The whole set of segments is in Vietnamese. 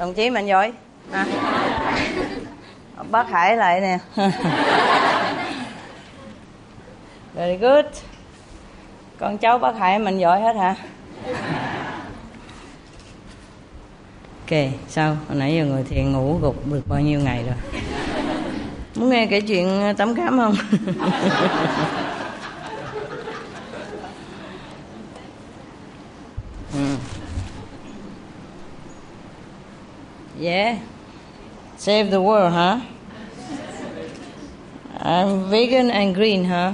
đồng chí mạnh giỏi. À. bác hải lại nè. Very good. Con cháu bác hải mạnh giỏi hết hả? Ok sao? Hồi nãy giờ ngồi thiền ngủ gục được bao nhiêu ngày rồi? Muốn nghe kể chuyện tắm cám không Yeah. Save the world, huh? I'm vegan and green, huh?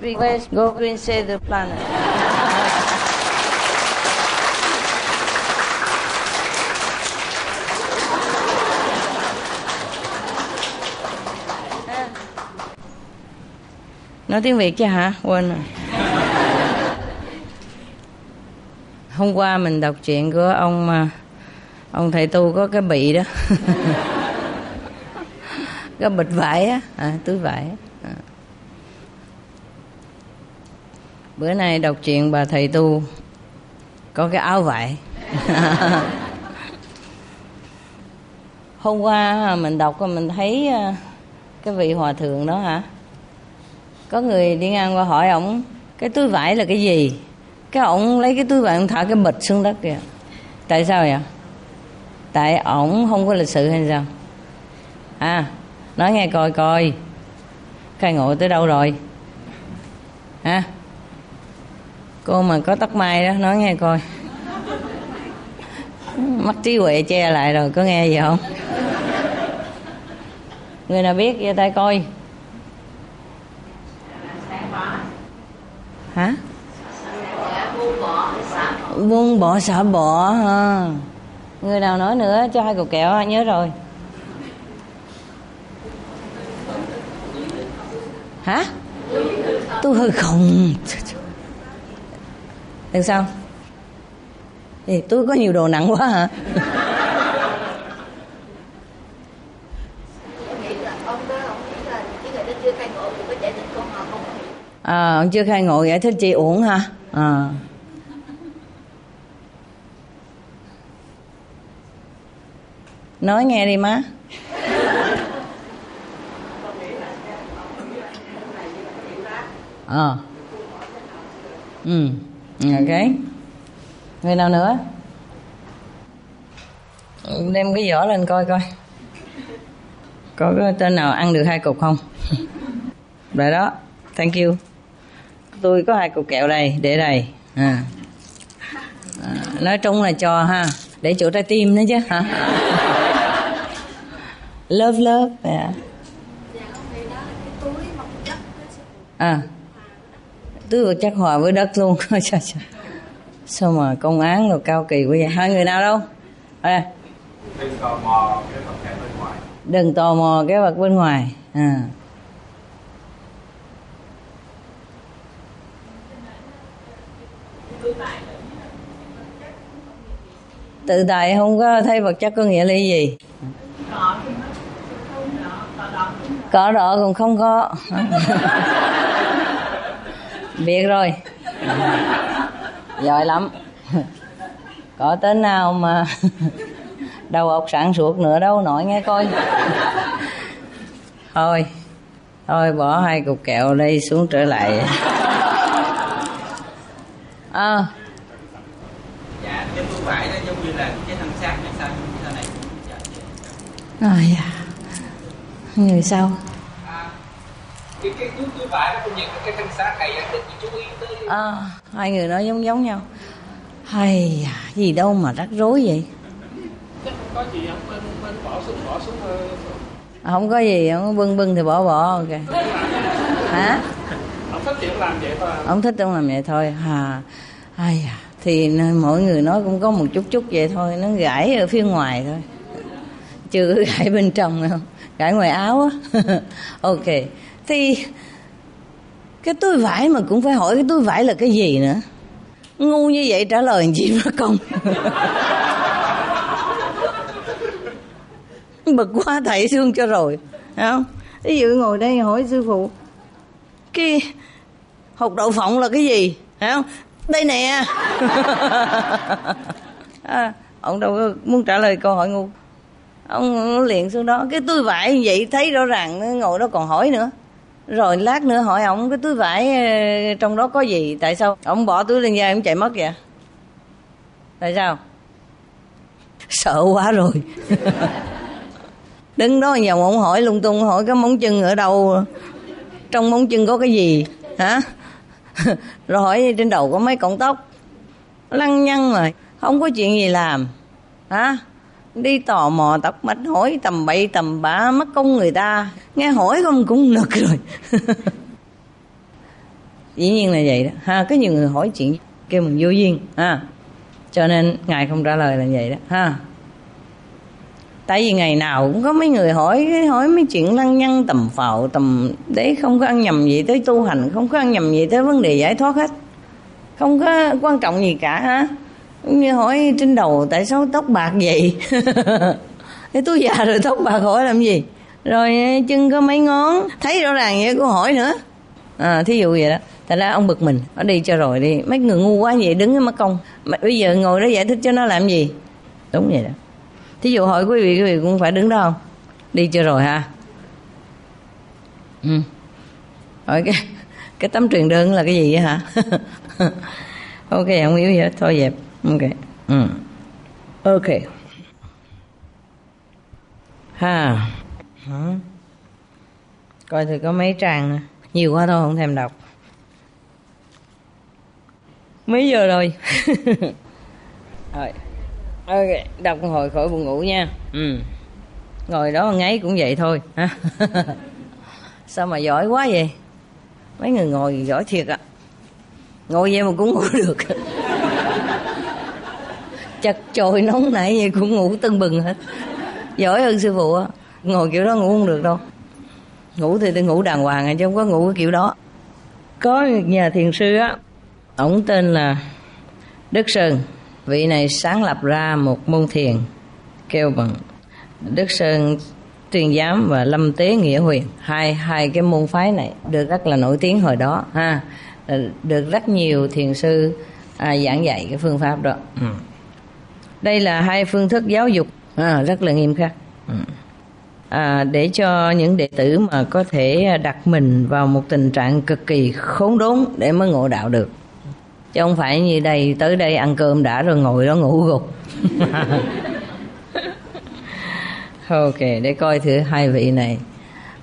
Let's go green, save the planet. Nói tiếng Việt chứ hả? Quên rồi. Hôm qua mình đọc chuyện của ông à, ông thầy tu có cái bị đó. Cái bịch vải á. À, túi vải à. bữa nay đọc chuyện bà thầy tu có cái áo vải. Hôm qua mình đọc mình thấy à, cái vị hòa thượng đó hả? Có người đi ngang qua hỏi ổng cái túi vải là cái gì? Cái ổng lấy cái túi vải ông thả cái bịch xuống đất kìa. Tại sao vậy tại ổng không có lịch sự hay sao? À nói nghe coi coi. Khai ngộ tới đâu rồi? Hả? Cô mà có tóc mai đó, nói nghe coi. Mắt trí huệ che lại rồi, có nghe gì không? Người nào biết, giơ tay coi. Hả? Buông bỏ, xả bỏ, ha người nào nói nữa cho hai cục kẹo nhớ rồi. Hả? Tôi hơi khùng đằng sao? Ê, tôi có nhiều đồ nặng quá hả? À ông chưa khai ngộ giải thích chị uổng ha à. Nói nghe đi má. Ờ. À. ừ ok. Người nào nữa? Đem cái vỏ lên coi coi. Có cái tên nào ăn được hai cục không? Rồi đó. Thank you. Tôi có hai cục kẹo đây, để đây. À. à nói chung là cho ha. Để chỗ trái tim nữa chứ, hả? love love yeah. à. Túi vật chất hòa với đất luôn. Sao mà công án rồi cao kỳ quá vậy? Hai người nào đâu? À. đừng tò mò cái vật bên ngoài. Đừng tò mò cái vật bên ngoài. À. Tự tại không có thấy vật chất có nghĩa là gì có đó cũng không có. Biết rồi. Giỏi lắm. Có tên nào mà đầu óc sáng suốt nữa đâu nói nghe coi. Thôi thôi bỏ hai cục kẹo đây xuống trở lại. À, dạ cái nó giống như là cái thân xác hay sao như này. À, dạ người sau. à, cái cái túi túi vải nó cũng như cái thân xác này được chú ý tới à, hai người nói giống giống nhau. Hay à, gì đâu mà rắc rối vậy? Không có gì không bên bên bỏ xuống bỏ xuống à, không có gì không bưng bưng thì bỏ bỏ ok. Hả? Ông thích chuyện làm vậy thôi ông thích ông làm vậy thôi. Hà ai à thì mỗi người nói cũng có một chút chút vậy thôi nó gãi ở phía ngoài thôi. Chưa gãi bên trong không gãi ngoài áo á. Ok. Thì cái túi vải mà cũng phải hỏi cái túi vải là cái gì nữa? Ngu như vậy trả lời gì mà công? Bực quá thầy xương cho rồi. Thấy không? Ví dụ ngồi đây hỏi sư phụ cái hột đậu phộng là cái gì? Thấy không? Đây nè. À, ông đâu có muốn trả lời câu hỏi ngu ông liền xuống đó. Cái túi vải vậy thấy rõ ràng ngồi đó còn hỏi nữa. Rồi lát nữa hỏi ông, cái túi vải ờ, trong đó có gì? Tại sao? Ông bỏ túi lên da ông chạy mất vậy? Tại sao? Sợ quá rồi. Đứng đó vòng ông hỏi lung tung, hỏi cái móng chân ở đâu? Trong móng chân có cái gì? Hả? Rồi hỏi trên đầu có mấy cọng tóc. Lăng nhăng rồi, không có chuyện gì làm. Hả? Đi tò mò tóc mắt hỏi tầm bậy, tầm bạ mất công người ta. Nghe hỏi không cũng nực rồi. Dĩ nhiên là vậy đó. Ha, có nhiều người hỏi chuyện kêu mình vô duyên, ha. Cho nên ngài không trả lời là vậy đó, ha. Tại vì ngày nào cũng có mấy người hỏi hỏi mấy chuyện lăng nhăng, tầm phào, tầm để không có ăn nhầm gì tới tu hành, không có ăn nhầm gì tới vấn đề giải thoát hết. Không có quan trọng gì cả, ha như hỏi trên đầu tại sao tóc bạc vậy? Cái tôi già rồi tóc bạc hỏi làm gì? Rồi ờ, chân có mấy ngón? Thấy rõ ràng vậy cô hỏi nữa. À, thí dụ vậy đó. Tại ra ông bực mình. Ở đi cho rồi đi. Mấy người ngu quá vậy đứng mất công. Mà bây giờ ngồi đó giải thích cho nó làm gì? Đúng vậy đó. Thí dụ hỏi quý vị quý vị cũng phải đứng đó không? Đi chưa rồi ha ừ. hỏi cái cái tấm truyền đơn là cái gì vậy hả? Ok không hiểu gì hết thôi dẹp. Okay. Mm. Okay. ha Hả? coi thử có mấy trang nữa nhiều quá thôi, không thèm đọc mấy giờ rồi rồi ok, đọc một hồi khỏi buồn ngủ nha ừ ngồi đó ngáy cũng vậy thôi sao mà giỏi quá vậy mấy người ngồi giỏi thiệt ạ à. ngồi vậy mà cũng ngủ được chật chội nóng nảy vậy cũng ngủ tưng bừng hết. Giỏi hơn sư phụ á ngồi kiểu đó ngủ không được đâu. Ngủ thì tôi ngủ đàng hoàng à, chứ không có ngủ cái kiểu đó. Có nhà thiền sư á ổng tên là đức sơn. Vị này sáng lập ra một môn thiền kêu bằng đức sơn tuyên giám và lâm tế nghĩa huyền. Hai hai cái môn phái này được rất là nổi tiếng hồi đó ha. Được rất nhiều thiền sư à, giảng dạy cái phương pháp đó. Ừ đây là hai phương thức giáo dục à, rất là nghiêm khắc. Ừ. à, để cho những đệ tử mà có thể đặt mình vào một tình trạng cực kỳ khốn đốn để mới ngộ đạo được. Chứ không phải như đây tới đây ăn cơm đã rồi ngồi đó ngủ gục. Ok để coi thử hai vị này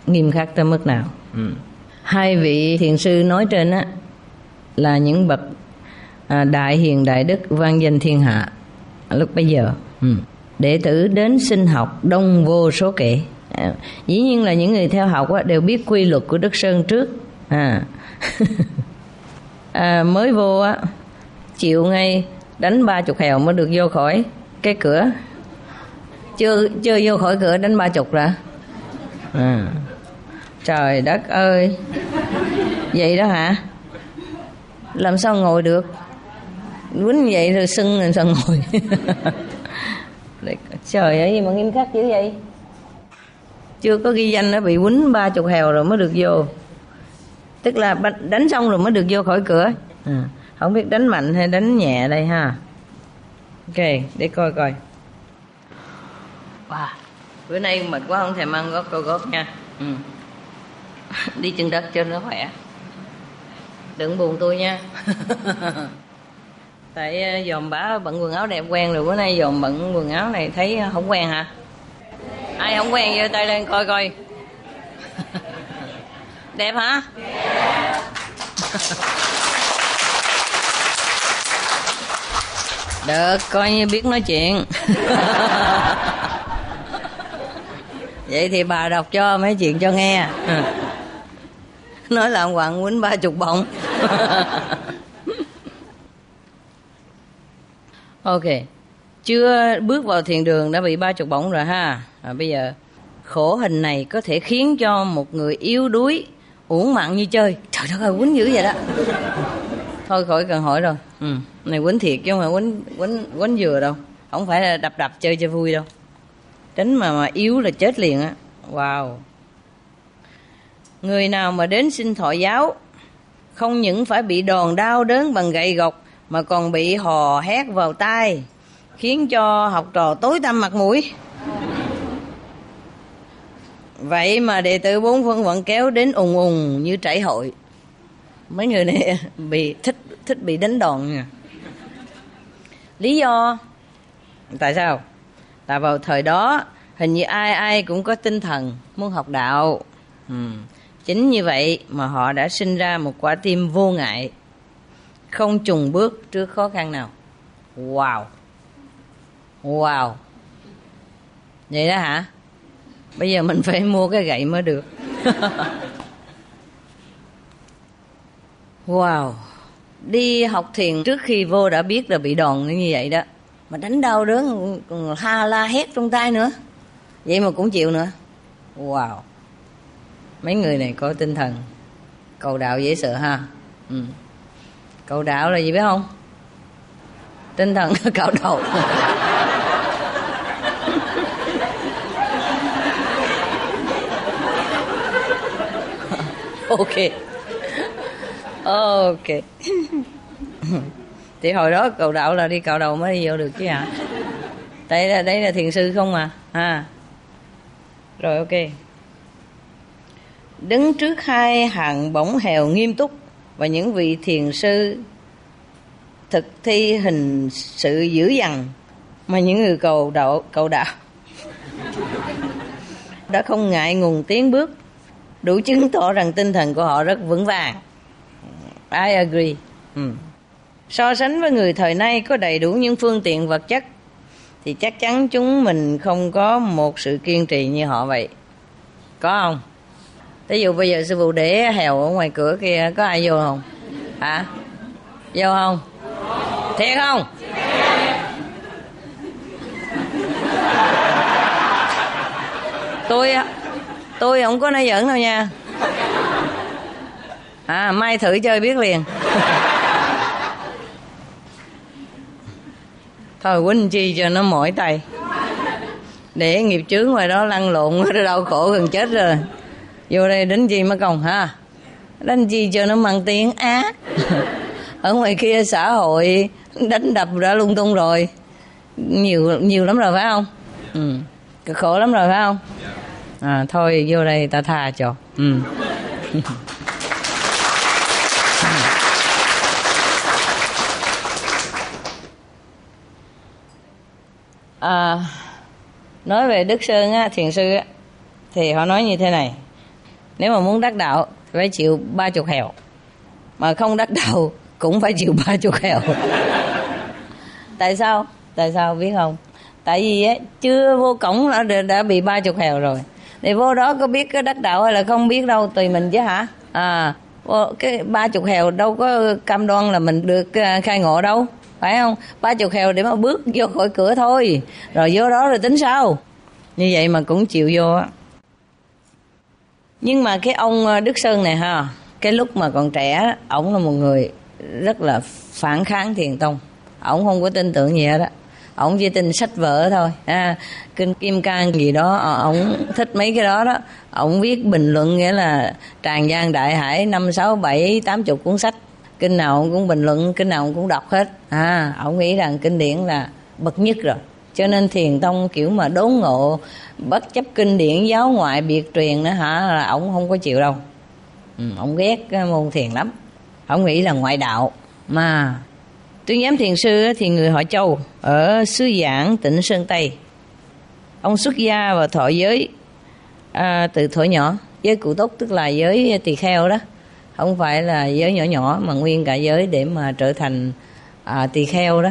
nghiêm khắc tới mức nào. Ừ. hai vị thiền sư nói trên á là những bậc à, đại hiền đại đức vang danh thiên hạ lúc bây giờ. Ừ. đệ tử đến sinh học đông vô số kể. À, dĩ nhiên là những người theo học á, đều biết quy luật của đức sơn trước. À. À, mới vô á chịu ngay đánh ba chục hèo mới được vô khỏi cái cửa. Chưa chưa vô khỏi cửa đánh ba chục rồi. À. trời đất ơi. Vậy đó hả? Làm sao ngồi được? Quýnh vậy rồi sưng rồi sao ngồi? Trời ơi gì mà nghiêm khắc dữ vậy? Chưa có ghi danh nó bị quýnh ba chục hèo rồi mới được vô. Tức là đánh xong rồi mới được vô khỏi cửa. À, không biết đánh mạnh hay đánh nhẹ đây ha. Ok để coi coi. Wow. bữa nay mệt quá không thèm ăn gót câu gót nha. Ừ. đi chân đất cho nó khỏe. Đừng buồn tôi nha tại ờ, dòm bả bận quần áo đẹp quen rồi, bữa nay dòm bận quần áo này thấy ờ, không quen hả? Ai không quen giơ tay lên coi coi. Đẹp hả? Được, coi như biết nói chuyện. Vậy thì bà đọc cho mấy chuyện cho nghe. Nói là hoàng quýnh ba chục bọng. Ok. Chưa bước vào thiền đường đã bị ba chục bổng rồi ha. À, bây giờ khổ hình này có thể khiến cho một người yếu đuối uổng mạng như chơi. Trời đất ơi quýnh dữ vậy đó. Thôi khỏi cần hỏi rồi. Ừ. này quýnh thiệt chứ không phải quýnh quýnh quýnh dừa đâu. Không phải là đập đập chơi cho vui đâu. Tránh mà mà yếu là chết liền á. Wow. Người nào mà đến xin thọ giáo không những phải bị đòn đau đớn bằng gậy gộc mà còn bị hò hét vào tai, khiến cho học trò tối tăm mặt mũi. Vậy mà đệ tử bốn phương vẫn kéo đến ùng ùng như trải hội. Mấy người này bị thích thích bị đánh đòn nha. Lý do? Tại sao? Tại vào thời đó, hình như ai ai cũng có tinh thần, muốn học đạo. Ừ. chính như vậy mà họ đã sinh ra một quả tim vô ngại không trùng bước trước khó khăn nào. Wow. Wow. Vậy đó hả? Bây giờ mình phải mua cái gậy mới được. Wow. Đi học thiền trước khi vô đã biết là bị đòn như vậy đó. Mà đánh đau đớn còn ha la hét trong tay nữa. Vậy mà cũng chịu nữa. Wow. Mấy người này có tinh thần. Cầu đạo dễ sợ ha. Ừ cầu đạo là gì biết không? Tinh thần cạo đầu. Ok. Ok. Thì hồi đó cầu đạo là đi cạo đầu mới đi vô được chứ hả? Đây là đây là thiền sư không à? À. Rồi, ok. Đứng trước hai hàng bổng hèo nghiêm túc và những vị thiền sư thực thi hình sự dữ dằn mà những người cầu đạo cầu đạo đã không ngại ngùng tiến bước, đủ chứng tỏ rằng tinh thần của họ rất vững vàng. I agree. Ừ. so sánh với người thời nay có đầy đủ những phương tiện vật chất, thì chắc chắn chúng mình không có một sự kiên trì như họ vậy. Có không? Ví dụ bây giờ sư phụ để hèo ở ngoài cửa kia, có ai vô không? Hả? Vô không? Thiệt không? Tôi tôi không có nói giỡn đâu nha. À mai thử chơi biết liền. Thôi, quýnh chi cho nó mỏi tay. Để nghiệp chướng ngoài đó lăn lộn, đau khổ gần chết rồi vô đây đánh chi mất công ha đánh chi cho nó mang tiếng ác ở ngoài kia xã hội đánh đập đã lung tung rồi. Nhiều nhiều lắm rồi phải không? Ừ. Cực khổ lắm rồi phải không? À thôi vô đây ta tha cho. Ừ. À, nói về đức sơn á, thiền sư á, thì họ nói như thế này nếu mà muốn đắc đạo thì phải chịu ba chục hèo. Mà không đắc đạo cũng phải chịu ba chục hèo. Tại sao? Tại sao biết không? Tại vì ấy, chưa vô cổng đã, đã bị ba chục hèo rồi. Thì vô đó có biết cái đắc đạo hay là không biết đâu tùy mình chứ hả? À cái ba chục hèo đâu có cam đoan là mình được à, khai ngộ đâu. Phải không? Ba chục hèo để mà bước vô khỏi cửa thôi. Rồi vô đó rồi tính sao? Như vậy mà cũng chịu vô á nhưng mà cái ông ờ, đức sơn này ha cái lúc mà còn trẻ ổng là một người rất là phản kháng thiền tông. Ổng không có tin tưởng gì hết á. Ổng chỉ tin sách vở thôi à, kinh kim cang gì đó ờ, ổng thích mấy cái đó đó. Ổng viết bình luận nghĩa là tràn gian đại hải năm sáu bảy tám chục cuốn sách. Kinh nào ổng cũng bình luận kinh nào ổng cũng đọc hết à ổng nghĩ rằng kinh điển là bậc nhất rồi cho nên thiền tông kiểu mà đốn ngộ bất chấp kinh điển giáo ngoại biệt truyền nữa hả? Là ổng không có chịu đâu. Ừ, ổng ghét cái môn thiền lắm. Ổng nghĩ là ngoại đạo. Mà tuyên giám thiền sư thì người họ châu ở xứ giảng tỉnh sơn tây. Ông xuất gia và thọ giới à, từ thuở nhỏ. Giới cụ túc tức là giới tỳ kheo đó. Không phải là giới nhỏ nhỏ mà nguyên cả giới để mà trở thành à, tỳ kheo đó.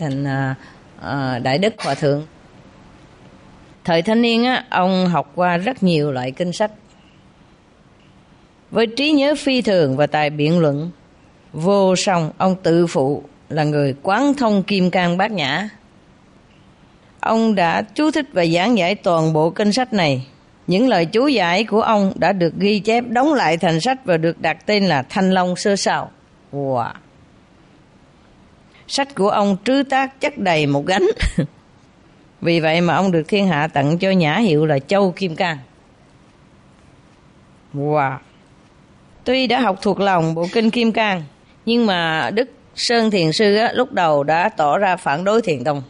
Thành à, à, đại đức hòa thượng thời thanh niên á, ông học qua rất nhiều loại kinh sách với trí nhớ phi thường và tài biện luận vô song ông tự phụ là người quán thông kim cang bát nhã ông đã chú thích và giảng giải toàn bộ kinh sách này những lời chú giải của ông đã được ghi chép đóng lại thành sách và được đặt tên là Thanh Long Sơ Sào. Wow. Sách của ông trứ tác chất đầy một gánh. Vì vậy mà ông được thiên hạ tặng cho nhã hiệu là Châu Kim Cang. Wow. Tuy đã học thuộc lòng bộ kinh Kim Cang, nhưng mà Đức Sơn Thiền Sư á, lúc đầu đã tỏ ra phản đối Thiền Tông.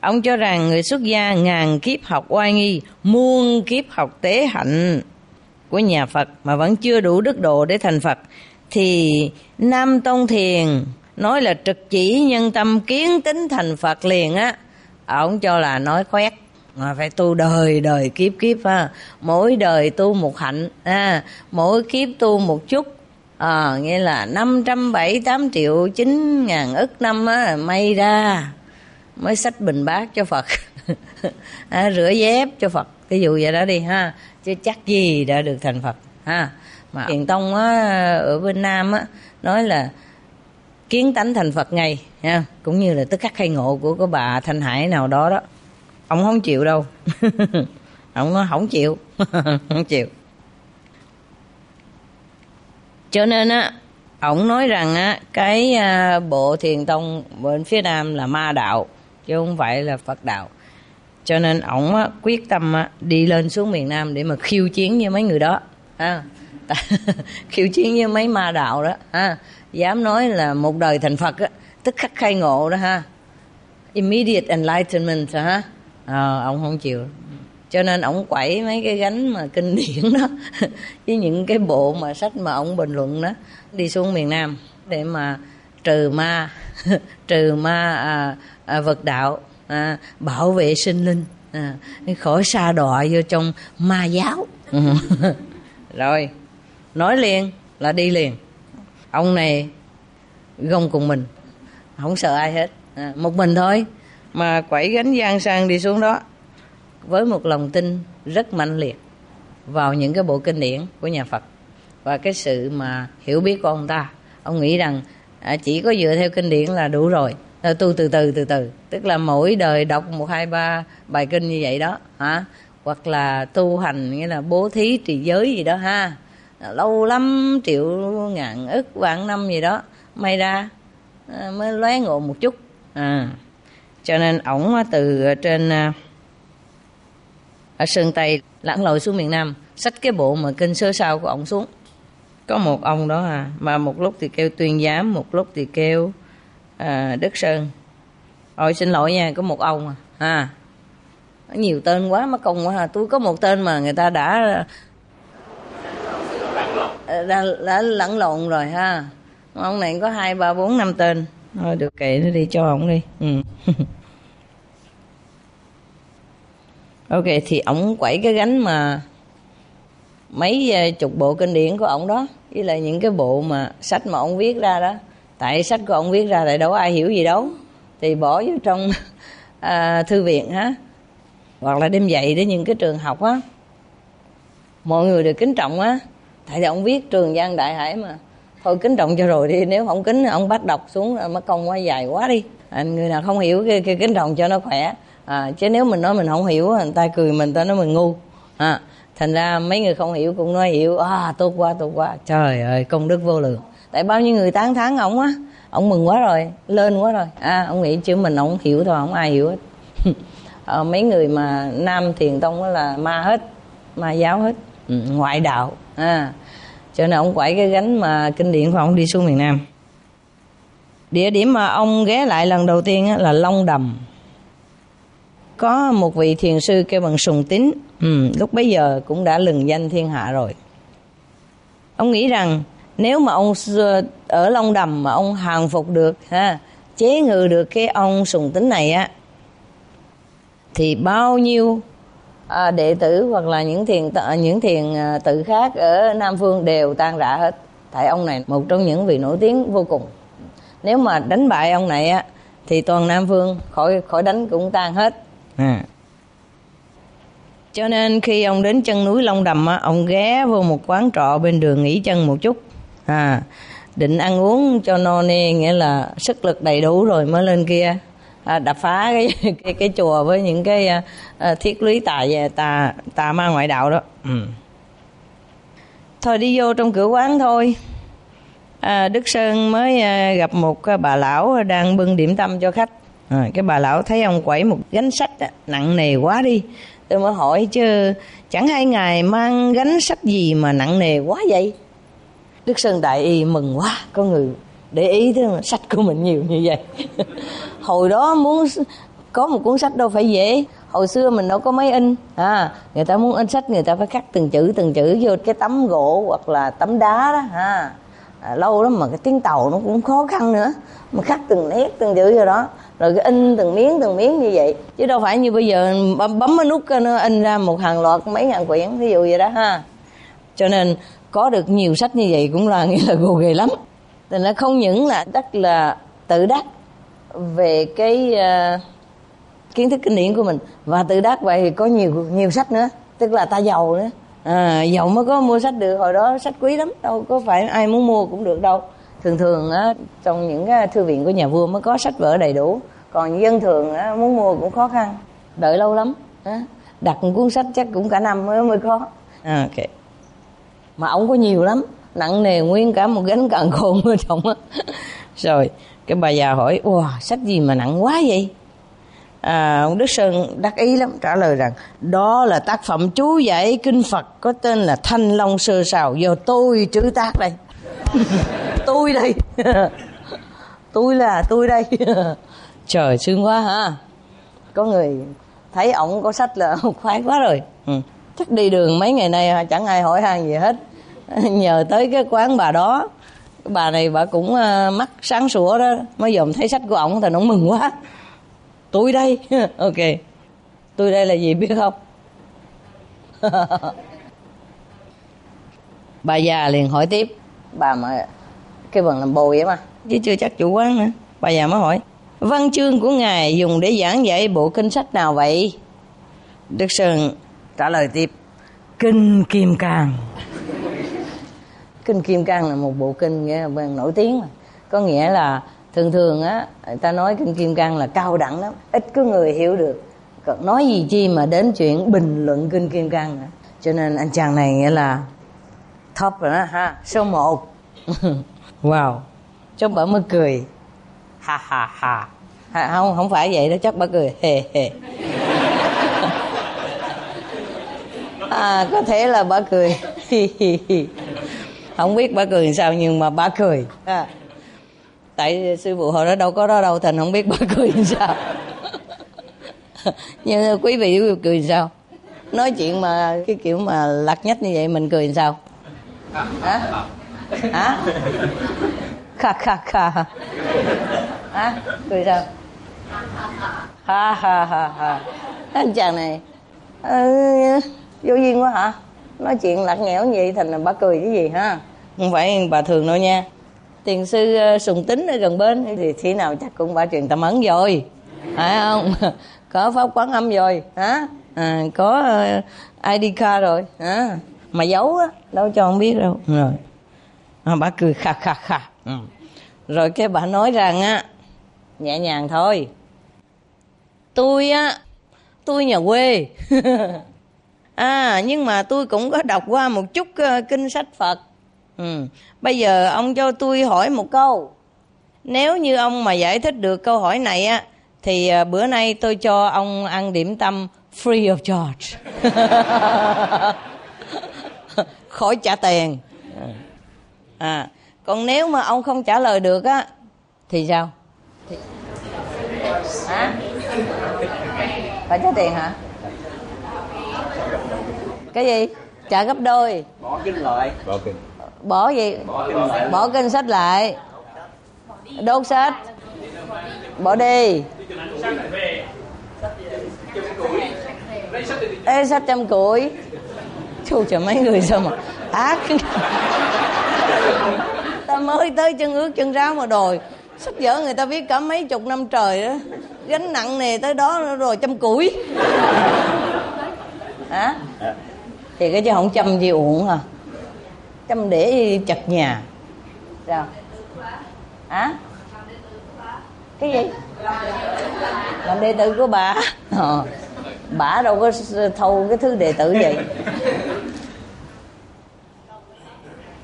ông cho rằng người xuất gia ngàn kiếp học oai nghi muôn kiếp học tế hạnh của nhà phật mà vẫn chưa đủ đức độ để thành phật thì nam tông thiền nói là trực chỉ nhân tâm kiến tính thành phật liền á. Ông cho là nói khoét mà phải tu đời đời kiếp kiếp ha mỗi đời tu một hạnh ha mỗi kiếp tu một chút. À, nghĩa là năm trăm bảy tám triệu chín ngàn ức năm á may ra mới sách bình bát cho phật. À, rửa dép cho phật ví dụ vậy đó đi ha. Chứ chắc gì đã được thành phật ha. Mà thiền tông á, ở bên nam á nói là kiến tánh thành phật ngày nha. cũng như là tức khắc khai ngộ của cái bà thanh hải nào đó đó. Ông không chịu đâu. Ông nói không chịu không chịu. Cho nên á ông nói rằng á cái à, bộ thiền tông bên phía nam là ma đạo chứ không phải là phật đạo. Cho nên ổng á, quyết tâm á, đi lên xuống miền nam để mà khiêu chiến với mấy người đó à, khiêu chiến với mấy ma đạo đó à, dám nói là một đời thành phật á, tức khắc khai ngộ đó ha. Immediate enlightenment ha à, ờ, ông không chịu. Cho nên ông quẩy mấy cái gánh mà kinh điển đó với những cái bộ mà sách mà ông bình luận đó đi xuống miền nam để mà trừ ma trừ ma à, à, vật đạo à, bảo vệ sinh linh à, khỏi xa đọa vô trong ma giáo. Rồi nói liền là đi liền ông này gông cùng mình. Không sợ ai hết. À, một mình thôi. Mà quẩy gánh gian sang đi xuống đó với một lòng tin rất mạnh liệt vào những cái bộ kinh điển của nhà Phật. Và cái sự mà hiểu biết của ông ta ông nghĩ rằng à, chỉ có dựa theo kinh điển là đủ rồi. À, tu từ từ từ từ. Tức là mỗi đời đọc một hai ba bài kinh như vậy đó hả? Hoặc là tu hành nghĩa là bố thí trì giới gì đó ha? Lâu lắm triệu ngàn ức vạn năm gì đó. May ra ờ, mới lóe ngộ một chút. À cho nên ổng từ trên à, ở sơn tây lãng lội xuống miền nam xách cái bộ mà kinh sơ sao của ổng xuống. Có một ông đó à mà một lúc thì kêu tuyên giám một lúc thì kêu à, đức sơn. Ôi xin lỗi nha có một ông à. À nhiều tên quá mất công quá à. tôi có một tên mà người ta đã đã, đã lẫn lộn rồi ha. Ông này có hai ba bốn năm tên. Thôi được kệ nó đi cho ông đi. Ừ. ok thì ổng quẩy cái gánh mà mấy ờ, chục bộ kinh điển của ổng đó với lại những cái bộ mà sách mà ông viết ra đó. Tại sách của ông viết ra tại đâu ai hiểu gì đâu. Thì bỏ vô trong à, thư viện ha. Hoặc là đem dạy đến những cái trường học á. Mọi người đều kính trọng á tại vì ông viết trường giang đại hải mà. Thôi kính trọng cho rồi đi nếu không kính ông bắt đọc xuống là mất công quá dài quá đi. À, người nào không hiểu cái, cái kính trọng cho nó khỏe. À, chứ nếu mình nói mình không hiểu người ta cười mình ta nói mình ngu. À, thành ra mấy người không hiểu cũng nói hiểu à tốt quá tốt quá. Trời ơi công đức vô lượng. Tại bao nhiêu người tán thán ông á ông mừng quá rồi lên quá rồi. À ông nghĩ chứ mình ông hiểu thôi không ai hiểu hết. À, mấy người mà nam thiền tông là ma hết ma giáo hết. Ừ, ngoại đạo à cho nên ông quẩy cái gánh mà kinh điển của ông đi xuống miền nam. Địa điểm mà ông ghé lại lần đầu tiên là long đầm. Có một vị thiền sư kêu bằng sùng tín. Ừ, lúc bấy giờ cũng đã lừng danh thiên hạ rồi. Ông nghĩ rằng nếu mà ông ờ, ở long đầm mà ông hàng phục được ha chế ngự được cái ông sùng tính này á thì bao nhiêu à, đệ tử hoặc là những thiền những thiền à, tự khác ở nam phương đều tan rã hết. Tại ông này một trong những vị nổi tiếng vô cùng. Nếu mà đánh bại ông này á thì toàn nam phương khỏi khỏi đánh cũng tan hết. À. cho nên khi ông đến chân núi long đầm á ông ghé vô một quán trọ bên đường nghỉ chân một chút. À. Định ăn uống cho no nê nghĩa là sức lực đầy đủ rồi mới lên kia. à, đập phá cái cái, cái chùa với những cái à, thiết lý tà tà tà ma ngoại đạo đó. Ừ. thôi đi vô trong cửa quán thôi. À, đức sơn mới à, gặp một bà lão đang bưng điểm tâm cho khách. À, cái bà lão thấy ông quẩy một gánh sách á, nặng nề quá đi. Tôi mới hỏi chứ chẳng hay ngài mang gánh sách gì mà nặng nề quá vậy? Đức sơn đại y mừng quá có người để ý tới sách của mình nhiều như vậy. Hồi đó muốn có một cuốn sách đâu phải dễ. Hồi xưa mình đâu có máy in à người ta muốn in sách người ta phải khắc từng chữ từng chữ vô cái tấm gỗ hoặc là tấm đá đó ha. À, lâu lắm mà cái tiếng tàu nó cũng khó khăn nữa. Mà khắc từng nét từng chữ vô đó. Rồi cái in từng miếng từng miếng như vậy. Chứ đâu phải như bây giờ bấm, bấm cái nút nó in ra một hàng loạt mấy ngàn quyển ví dụ vậy đó ha. Cho nên có được nhiều sách như vậy cũng là nghĩa là gồ ghề lắm thì nó không những là rất là tự đắc về cái uh, kiến thức kinh điển của mình và tự đắc vậy thì có nhiều nhiều sách nữa tức là ta giàu nữa. À, giàu mới có mua sách được hồi đó sách quý lắm đâu có phải ai muốn mua cũng được đâu. Thường thường á, trong những cái thư viện của nhà vua mới có sách vở đầy đủ còn dân thường á, muốn mua cũng khó khăn đợi lâu lắm á. đặt một cuốn sách chắc cũng cả năm mới mới có. À, ok. Mà ông có nhiều lắm nặng nề nguyên cả một gánh càng khôn ở trong á. Rồi cái bà già hỏi wow sách gì mà nặng quá vậy? À, ông đức sơn đắc ý lắm trả lời rằng đó là tác phẩm chú giải kinh phật có tên là thanh long sơ sào do tôi chữ tác đây. Tôi đây. Tôi là tôi đây. Trời sướng quá ha. Có người thấy ổng có sách là khoái quá rồi. Ừ. chắc đi đường mấy ngày nay chẳng ai hỏi han gì hết. nhờ tới cái quán bà đó. Bà này bà cũng uh, mắt sáng sủa đó mới dòm thấy sách của ổng thì nó mừng quá. Tôi đây. Ok. Tôi đây là gì biết không? Bà già liền hỏi tiếp. Bà mà cái phần làm bồi vậy mà. Chứ chưa chắc chủ quán nữa. Bà già mới hỏi. Văn chương của ngài dùng để giảng dạy bộ kinh sách nào vậy? Đức sơn trả lời tiếp. Kinh kim cang kinh kim cang là một bộ kinh nghĩa là nổi tiếng mà có nghĩa là thường thường á người ta nói kinh kim cang là cao đẳng lắm ít có người hiểu được. Còn nói gì chi mà đến chuyện bình luận kinh kim cang nữa. Cho nên anh chàng này nghĩa là top rồi đó ha số một. Wow chắc bà mới cười. Ha ha ha. À, không không phải vậy đó chắc bà cười. Hề hề. À có thể là bà cười. không biết bà cười sao nhưng mà bà cười. À. tại sư phụ hồi đó đâu có đó đâu thành không biết bà cười sao. Nhưng quý vị cười sao? Nói chuyện mà cái kiểu mà lặt nhách như vậy mình cười sao? Hả? Hả? Kha kha kha. Hả? Cười sao? Ha ha ha ha. Anh chàng này ừ, vô duyên quá hả nói chuyện lặt nghẽo như vậy thành là bà cười cái gì ha? Không phải bà thường đâu nha. Tiền sư ờ, sùng tính ở gần bên. Thì khi nào chắc cũng bà truyền tâm ấn rồi. Phải không? Có pháp quán âm rồi hả? À, có uh, id card rồi hả? Mà giấu á đâu cho không biết đâu. Rồi. À, bà cười kha kha kha ừ. rồi cái bà nói rằng á nhẹ nhàng thôi. Tôi á tôi nhà quê à nhưng mà tôi cũng có đọc qua một chút uh, kinh sách phật. Ừ. bây giờ ông cho tôi hỏi một câu. Nếu như ông mà giải thích được câu hỏi này á thì uh, bữa nay tôi cho ông ăn điểm tâm free of charge. Khỏi trả tiền. À còn nếu mà ông không trả lời được á thì sao? Thì... hả? Phải trả tiền hả? Cái gì? Trả gấp đôi. Bỏ kinh lại. Bỏ kinh. Bỏ gì? Bỏ kinh sách lại. Đốt sách. Bỏ đi. Ê sách trăm củi. Chu trời mấy người sao mà ác. Ta mới tới chân ướt chân ráo mà đòi. Sách vở người ta viết cả mấy chục năm trời đó gánh nặng nề tới đó rồi chăm củi. Hả thì cái chứ không chăm gì uổng à. Chăm để chặt nhà. Sao? Hả? Cái gì? Làm đệ tử của bà. Ờ. bà đâu có thâu cái thứ đệ tử vậy.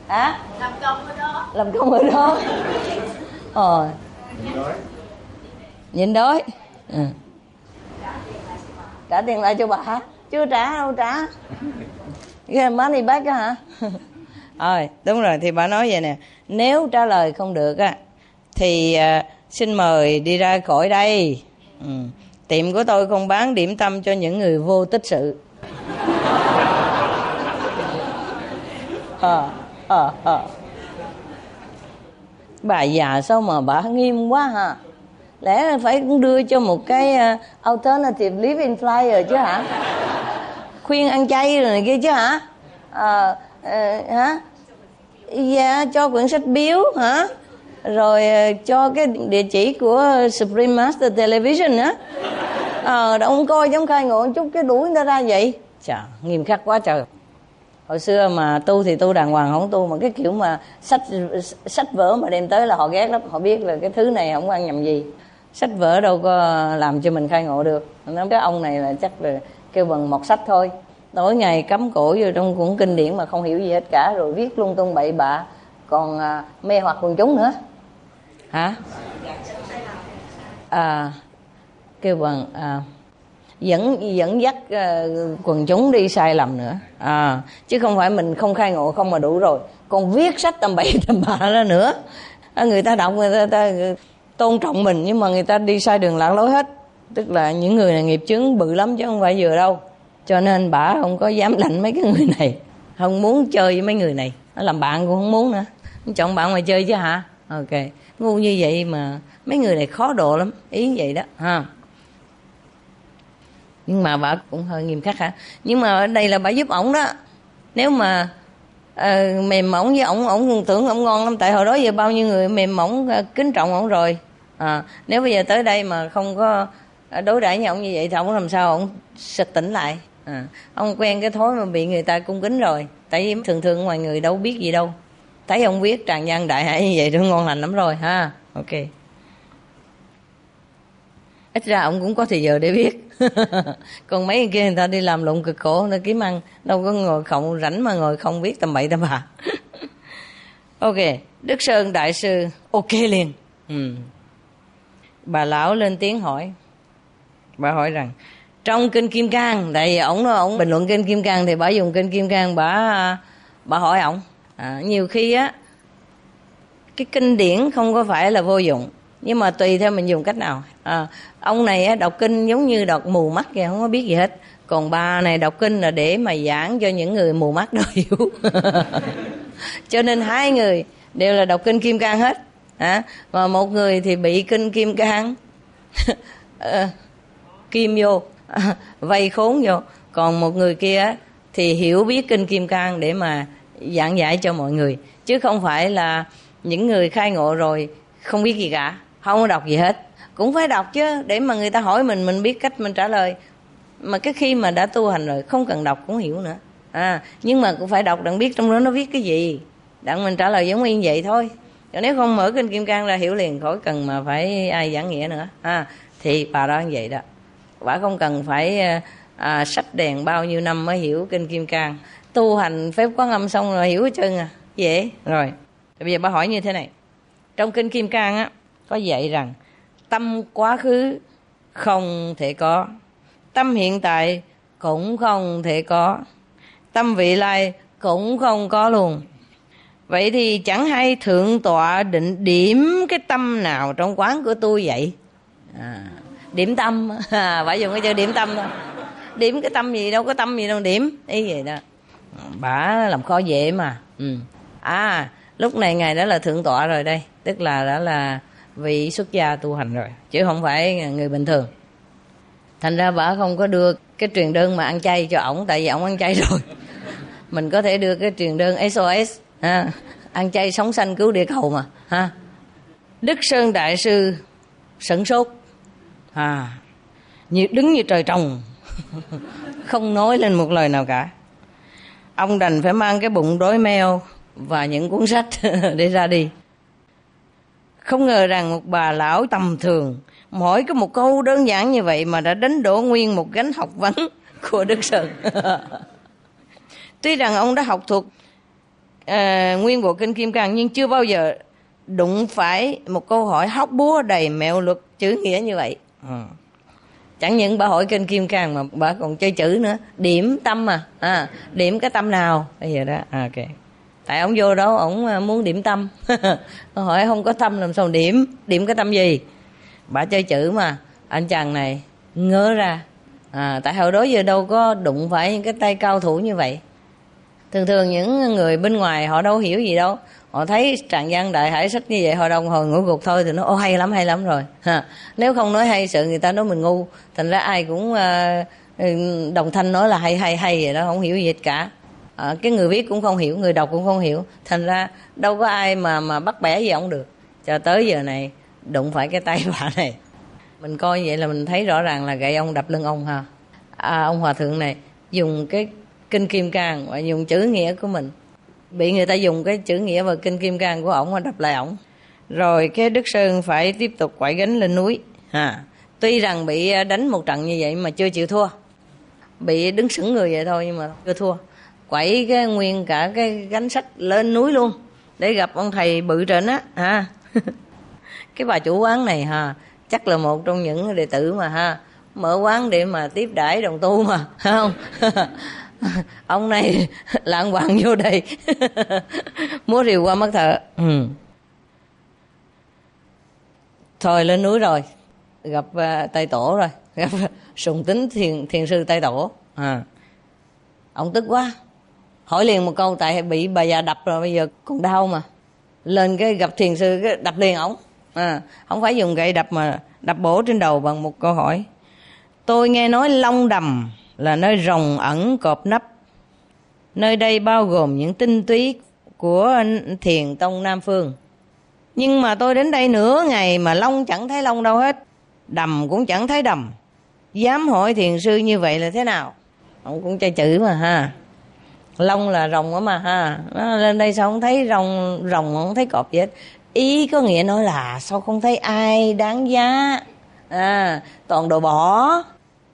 Hả? Làm công ở đó. Làm công ở đó. Ờ. Nhìn đói. Ừ. trả tiền lại cho bà chưa trả đâu trả. Cái money back á hả? Rồi đúng rồi thì bà nói vậy nè. Nếu trả lời không được á thì uh, xin mời đi ra khỏi đây. Ừ. tiệm của tôi không bán điểm tâm cho những người vô tích sự. À, à, à. bà già sao mà bà nghiêm quá ha lẽ là phải cũng đưa cho một cái uh, alternative living flyer chứ hả? Khuyên ăn chay rồi này kia chứ hả? À, à, hả? Dạ cho quyển sách biếu hả? Rồi uh, cho cái địa chỉ của Supreme Master Television á. Ờ à, ông coi giống khai ngộ chút cái đuổi người ta ra vậy. Chà nghiêm khắc quá trời. Hồi xưa mà tu thì tu đàng hoàng không tu mà cái kiểu mà sách sách vở mà đem tới là họ ghét lắm. Họ biết là cái thứ này không ăn nhầm gì sách vở đâu có làm cho mình khai ngộ được. Nói cái ông này là chắc là kêu bằng một sách thôi. Tối ngày cắm cổ vô trong cuốn kinh điển mà không hiểu gì hết cả rồi viết lung tung bậy bạ. Còn à, mê hoặc quần chúng nữa. Hả? À kêu bằng à, dẫn dẫn dắt à, quần chúng đi sai lầm nữa. À, chứ không phải mình không khai ngộ không mà đủ rồi. Còn viết sách tầm bậy tầm bạ ra nữa. À, người ta đọc người ta, ta tôn trọng mình, nhưng mà người ta đi sai đường lạc lối hết. Tức là những người này nghiệp chướng bự lắm chứ không phải vừa đâu. Cho nên bà không có dám lạnh mấy cái người này. Không muốn chơi với mấy người này. Nó làm bạn cũng không muốn nữa. Chọn bạn ngoài chơi chứ hả? Ok. Ngu như vậy mà mấy người này khó độ lắm. Ý vậy đó, ha. Nhưng mà bà cũng hơi nghiêm khắc hả? Nhưng mà ở đây là bà giúp ổng đó. Nếu mà à, mềm mỏng với ổng ổng tưởng ổng ngon lắm. Tại hồi đó giờ bao nhiêu người mềm mỏng ờ, kính trọng ổng rồi. À, nếu bây giờ tới đây mà không có đối đãi với ổng như vậy thì ổng làm sao ổng sực tỉnh lại? À, ông quen cái thói mà bị người ta cung kính rồi. Tại vì thường thường ngoài người đâu biết gì đâu. Thấy ông viết tràn gian đại hải như vậy thì ngon lành lắm rồi ha. Ok ít ra ông cũng có thời giờ để viết còn mấy người kia người ta đi làm lụng cực khổ người ta kiếm ăn đâu có ngồi không rảnh mà ngồi không biết tầm bậy tầm bạ. Ok đức sơn đại sư ok liền. Ừ. bà lão lên tiếng hỏi. Bà hỏi rằng trong kinh kim cang tại vì ổng ổng bình luận kinh kim cang thì bà dùng kinh kim cang bà bà hỏi ổng. À, nhiều khi á cái kinh điển không có phải là vô dụng nhưng mà tùy theo mình dùng cách nào. À, ông này đọc kinh giống như đọc mù mắt kìa không có biết gì hết. Còn bà này đọc kinh là để mà giảng cho những người mù mắt đó hiểu. Cho nên hai người đều là đọc kinh kim cang hết. À, và một người thì bị kinh kim cang. À, kim vô. À, vây khốn vô. Còn một người kia thì hiểu biết kinh kim cang để mà giảng giải cho mọi người. Chứ không phải là những người khai ngộ rồi không biết gì cả không có đọc gì hết. Cũng phải đọc chứ để mà người ta hỏi mình mình biết cách mình trả lời. Mà cái khi mà đã tu hành rồi không cần đọc cũng hiểu nữa. À nhưng mà cũng phải đọc đặng biết trong đó nó viết cái gì. Đặng mình trả lời giống như vậy thôi. Còn nếu không mở kinh kim cang ra hiểu liền khỏi cần mà phải ai giảng nghĩa nữa. À thì bà đó như vậy đó. Bà không cần phải à, à sách đèn bao nhiêu năm mới hiểu kinh kim cang. Tu hành phép quán âm xong rồi hiểu hết trơn à. Dễ. Rồi bây giờ bà hỏi như thế này. Trong kinh kim cang á có dạy rằng tâm quá khứ không thể có. Tâm hiện tại cũng không thể có. Tâm vị lai cũng không có luôn. Vậy thì chẳng hay thượng tọa định điểm cái tâm nào trong quán của tôi vậy? À, điểm tâm. À, phải dùng cái chữ điểm tâm thôi điểm cái tâm gì đâu có tâm gì đâu điểm. Ý vậy đó. Bà làm khó dễ mà. Ừ. à lúc này ngài đã là thượng tọa rồi đây. Tức là đã là vị xuất gia tu hành rồi, chứ không phải người bình thường. Thành ra bà không có đưa cái truyền đơn mà ăn chay cho ổng, tại vì ổng ăn chay rồi. Mình có thể đưa cái truyền đơn sos ha, ăn chay sống xanh cứu địa cầu mà, ha. Đức sơn đại sư sửng sốt à như đứng như trời trồng, không nói lên một lời nào cả. Ông đành phải mang cái bụng đói meo và những cuốn sách để ra đi không ngờ rằng một bà lão tầm thường mỗi có một câu đơn giản như vậy mà đã đánh đổ nguyên một gánh học vấn của Đức Sơn. Tuy rằng ông đã học thuộc uh, nguyên bộ kinh Kim Cang nhưng chưa bao giờ đụng phải một câu hỏi hóc búa đầy mẹo luật chữ nghĩa như vậy. Ừ. Chẳng những bà hỏi kinh Kim Cang mà bà còn chơi chữ nữa. Điểm tâm mà. À, điểm cái tâm nào? Bây giờ đó. À, ok tại ông vô đó ông à, muốn điểm tâm. Hỏi không có tâm làm sao điểm. Điểm cái tâm gì? Bà chơi chữ mà. Anh chàng này ngớ ra. À, tại hồi đó giờ đâu có đụng phải những cái tay cao thủ như vậy. Thường thường những người bên ngoài họ đâu hiểu gì đâu. Họ thấy tràng văn đại hải sách như vậy họ đồng hồi ngủ gục thôi thì nó ô hay lắm hay lắm rồi. Ha. nếu không nói hay sự người ta nói mình ngu thành ra ai cũng uh, đồng thanh nói là hay hay hay vậy đó không hiểu gì hết cả à, cái người viết cũng không hiểu người đọc cũng không hiểu. Thành ra đâu có ai mà mà bắt bẻ gì ông được. Cho tới giờ này đụng phải cái tay bà này. Mình coi vậy là mình thấy rõ ràng là gậy ông đập lưng ông ha. À, ông hòa thượng này dùng cái kinh kim cang và dùng chữ nghĩa của mình. Bị người ta dùng cái chữ nghĩa và kinh kim cang của ổng mà đập lại ổng. Rồi cái đức sơn phải tiếp tục quậy gánh lên núi. À, tuy rằng bị à, đánh một trận như vậy mà chưa chịu thua. Bị đứng sững người vậy thôi nhưng mà chưa thua quậy cái nguyên cả cái gánh sách lên núi luôn để gặp ông thầy bự trên á ha cái bà chủ quán này ha chắc là một trong những đệ tử mà ha mở quán để mà tiếp đãi đồng tu mà không ông này lạng hoàng vô đây múa rìu qua mắt thợ ừ. thôi lên núi rồi gặp uh, tây tổ rồi gặp sùng tính thiền thiền sư tây tổ à. ông tức quá hỏi liền một câu tại bị bà già đập rồi bây giờ còn đau mà. Lên cái gặp thiền sư cái đập liền ổng. À, không phải dùng gậy đập mà đập bổ trên đầu bằng một câu hỏi. Tôi nghe nói long đầm là nơi rồng ẩn cọp nấp nơi đây bao gồm những tinh túy của thiền tông nam phương. Nhưng mà tôi đến đây nửa ngày mà long chẳng thấy long đâu hết. Đầm cũng chẳng thấy đầm. Dám hỏi thiền sư như vậy là thế nào? Ông cũng chơi chữ mà ha long là rồng á mà, ha. Nó lên đây sao không thấy rồng rồng không thấy cọp gì hết. Ý có nghĩa nói là sao không thấy ai đáng giá. À toàn đồ bỏ.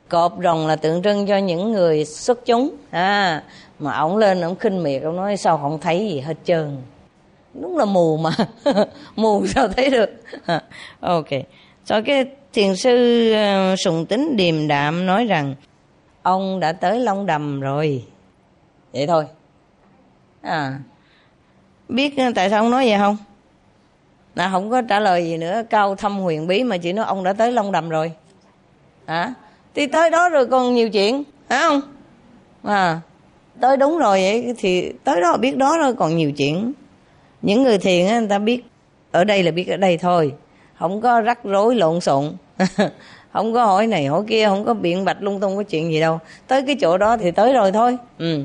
Cọp rồng là tượng trưng cho những người xuất chúng à mà ổng lên ổng khinh miệt, ổng nói sao không thấy gì hết trơn. Đúng là mù mà. Mù sao thấy được. Ok. Sau cái thiền sư ờ, sùng tính điềm đạm nói rằng, ông đã tới long đầm rồi vậy thôi. À. Biết tại sao ông nói vậy không? Là không có trả lời gì nữa. Cao thâm huyền bí mà chỉ nói ông đã tới long đầm rồi. Hả? À? thì tới đó rồi còn nhiều chuyện phải không à. Tới đúng rồi vậy thì tới đó biết đó rồi còn nhiều chuyện. Những người thiền á người ta biết ở đây là biết ở đây thôi. Không có rắc rối lộn xộn. Không có hỏi này hỏi kia không có biện bạch lung tung có chuyện gì đâu. Tới cái chỗ đó thì tới rồi thôi. Ừ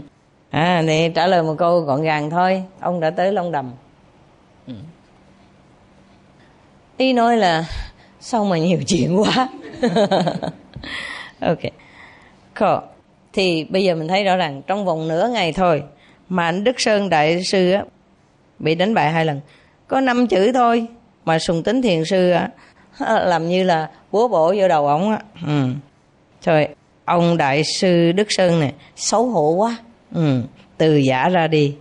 à này trả lời một câu gọn gàng thôi ông đã tới long đầm ừ. ý nói là, sao mà nhiều chuyện quá ok cool. thì bây giờ mình thấy rõ ràng, trong vòng nửa ngày thôi, mà anh đức sơn đại sư á, bị đánh bại hai lần có năm chữ thôi, mà sùng tính thiền sư á, làm như là búa bổ vô đầu ổng á ừ. trời, ông đại sư đức sơn này xấu hổ quá ừ. từ giả ra đi.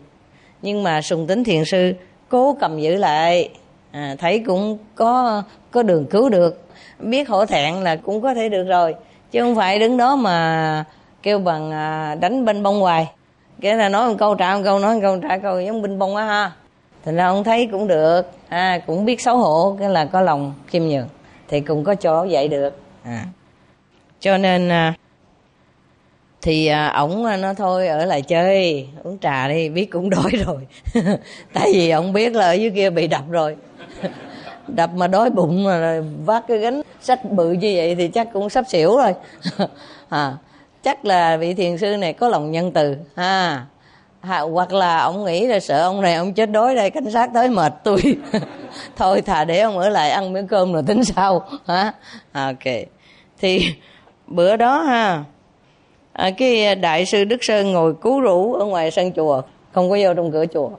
Nhưng mà sùng tính thiền sư cố cầm giữ lại. À, thấy cũng có có đường cứu được. Biết hổ thẹn là cũng có thể được rồi. Chứ không phải đứng đó mà kêu bằng à, đánh binh bông hoài. Cái là nói một câu trả một câu nói một câu trả câu giống binh bông á ha. Thành ra ông thấy cũng được. À, cũng biết xấu hổ cái là có lòng khiêm nhường. Thì cũng có chỗ dạy được. À. cho nên à, thì à, ổng à, nó thôi ở lại chơi uống trà đi biết cũng đói rồi. Tại vì ổng biết là ở dưới kia bị đập rồi. Đập mà đói bụng mà vác cái gánh sách bự như vậy thì chắc cũng sắp xỉu rồi. À, chắc là vị thiền sư này có lòng nhân từ ha. À, hoặc là ông nghĩ là sợ ông này ông chết đói đây cảnh sát tới mệt tôi. Thôi thà để ông ở lại ăn miếng cơm rồi tính sau hả à, ok. Thì bữa đó ha à, cái à, đại sư đức sơn ngồi cứu rũ ở ngoài sân chùa không có vô trong cửa chùa.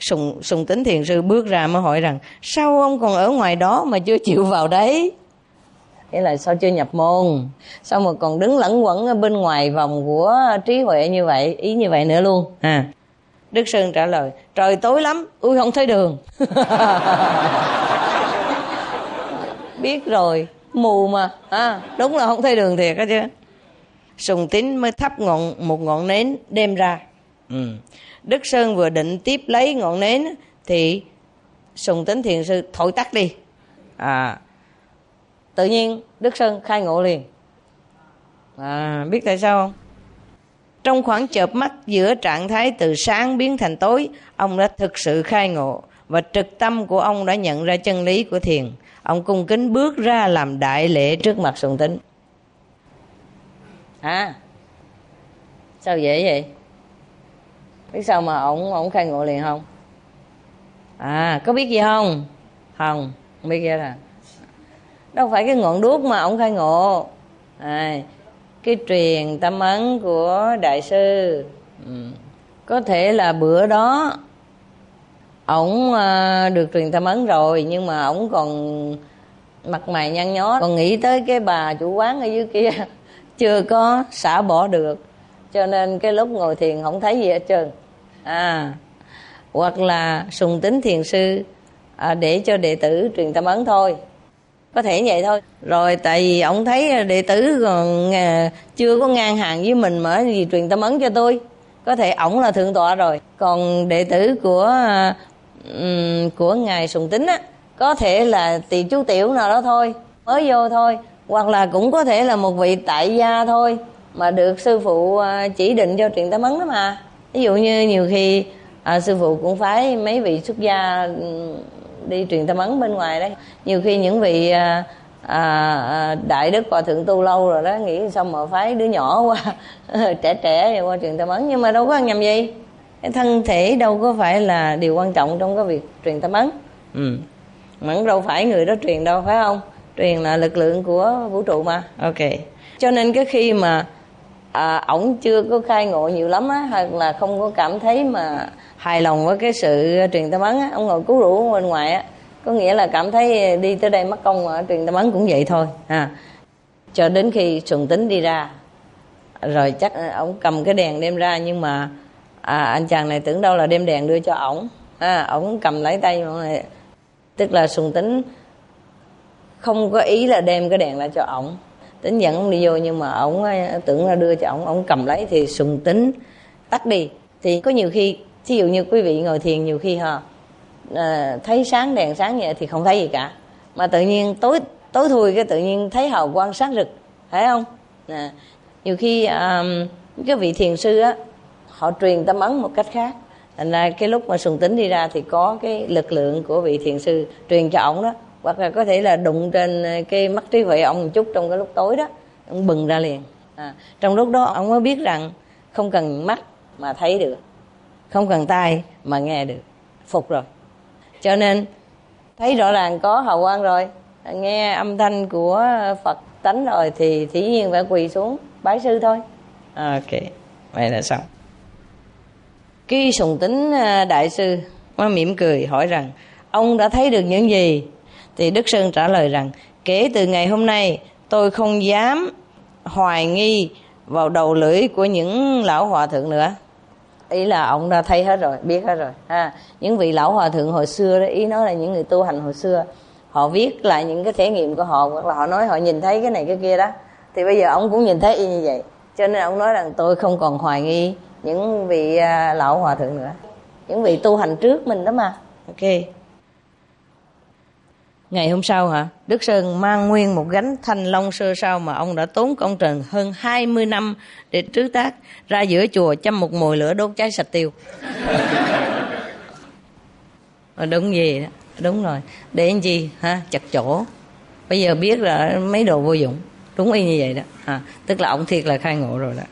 Sùng sùng tính thiền sư bước ra mới hỏi rằng sao ông còn ở ngoài đó mà chưa chịu vào đấy? Nghĩa là sao chưa nhập môn? Sao mà còn đứng lẫn quẩn ở bên ngoài vòng của trí huệ như vậy? Ý như vậy nữa luôn. À. Đức sơn trả lời trời tối lắm ui không thấy đường. Biết rồi mù mà. À, đúng là không thấy đường thiệt á chứ sùng tín mới thắp ngọn một ngọn nến đem ra. Ừ. đức sơn vừa định tiếp lấy ngọn nến thì sùng tính thiền sư thổi tắt đi. À. Tự nhiên đức sơn khai ngộ liền. À, biết tại sao không? Trong khoảng chợp mắt giữa trạng thái từ sáng biến thành tối ông đã thực sự khai ngộ và trực tâm của ông đã nhận ra chân lý của thiền. Ông cung kính bước ra làm đại lễ trước mặt sùng tính à sao dễ vậy? Biết sao mà ổng ổng khai ngộ liền không? À có biết gì không? Không không biết gì là đâu phải cái ngọn đuốc mà ổng khai ngộ. À, cái truyền tâm ấn của đại sư. Ừ. có thể là bữa đó ổng à, được truyền tâm ấn rồi nhưng mà ổng còn mặt mày nhăn nhó còn nghĩ tới cái bà chủ quán ở dưới kia chưa có xả bỏ được. Cho nên cái lúc ngồi thiền không thấy gì hết trơn. À hoặc là sùng tính thiền sư à, để cho đệ tử truyền tâm ấn thôi. Có thể vậy thôi. Rồi tại vì ông thấy đệ tử còn à, chưa có ngang hàng với mình mà gì truyền tâm ấn cho tôi có thể ổng là thượng tọa rồi. Còn đệ tử của um, của ngài sùng tính á có thể là tỳ chú tiểu nào đó thôi mới vô thôi hoặc là cũng có thể là một vị tại gia thôi mà được sư phụ à, chỉ định cho truyền tâm ấn đó mà. Ví dụ như nhiều khi à, sư phụ cũng phải mấy vị xuất gia đi truyền tâm ấn bên ngoài đấy. Nhiều khi những vị à, à, đại đức hòa thượng tu lâu rồi đó nghĩ xong mà phái đứa nhỏ qua trẻ trẻ qua truyền tâm ấn nhưng mà đâu có ăn nhầm gì. Cái thân thể đâu có phải là điều quan trọng trong cái việc truyền tâm ấn. Ừ. mà đâu phải người đó truyền đâu phải không truyền là lực lượng của vũ trụ mà. Ok. Cho nên cái khi mà à, ổng chưa có khai ngộ nhiều lắm á hoặc là không có cảm thấy mà hài lòng với cái sự truyền tâm ấn á ông ngồi cứu rũ bên ngoài á có nghĩa là cảm thấy đi tới đây mất công mà truyền tâm ấn cũng vậy thôi à cho đến khi sùng tính đi ra rồi chắc ông cầm cái đèn đem ra nhưng mà à, anh chàng này tưởng đâu là đem đèn đưa cho ổng à, ổng cầm lấy tay mọi người tức là sùng tính không có ý là đem cái đèn lại cho ổng. Tính dẫn ông đi vô nhưng mà ổng ờ, tưởng là đưa cho ổng ổng cầm lấy thì sùng tính tắt đi. Thì có nhiều khi ví dụ như quý vị ngồi thiền nhiều khi ha à, ờ, thấy sáng đèn sáng vậy thì không thấy gì cả. Mà tự nhiên tối tối thui cái tự nhiên thấy hào quang sáng rực phải không? À, nhiều khi à, cái vị thiền sư á họ truyền tâm ấn một cách khác. Thành ra cái lúc mà sùng tính đi ra thì có cái lực lượng của vị thiền sư truyền cho ổng đó hoặc là có thể là đụng trên cái mắt trí huệ ông một chút trong cái lúc tối đó ông bừng ra liền. À, trong lúc đó ông mới biết rằng không cần mắt mà thấy được không cần tai mà nghe được phục rồi. Cho nên thấy rõ ràng có hào quang rồi nghe âm thanh của phật tánh rồi thì dĩ nhiên phải quỳ xuống bái sư thôi. Ok vậy là xong. Khi sùng tính à, đại sư mới mỉm cười hỏi rằng ông đã thấy được những gì thì đức sơn trả lời rằng, kể từ ngày hôm nay, tôi không dám hoài nghi vào đầu lưỡi của những lão hòa thượng nữa. Ý là ông đã thấy hết rồi, biết hết rồi, ha. Những vị lão hòa thượng hồi xưa đó, ý nói là những người tu hành hồi xưa, họ viết lại những cái thể nghiệm của họ, hoặc là họ nói họ nhìn thấy cái này cái kia đó. Thì bây giờ ông cũng nhìn thấy y như vậy. Cho nên ông nói rằng, tôi không còn hoài nghi những vị à, lão hòa thượng nữa. Những vị tu hành trước mình đó mà. Ok. Ngày hôm sau hả, Đức Sơn mang nguyên một gánh thanh long sơ sao mà ông đã tốn công trần hơn 20 năm để trứ tác ra giữa chùa châm một mồi lửa đốt cháy sạch tiêu. Ờ, đúng gì đó, đúng rồi. Để anh gì ha, chặt chỗ. Bây giờ biết là mấy đồ vô dụng. Đúng y như vậy đó. À, tức là ông thiệt là khai ngộ rồi đó.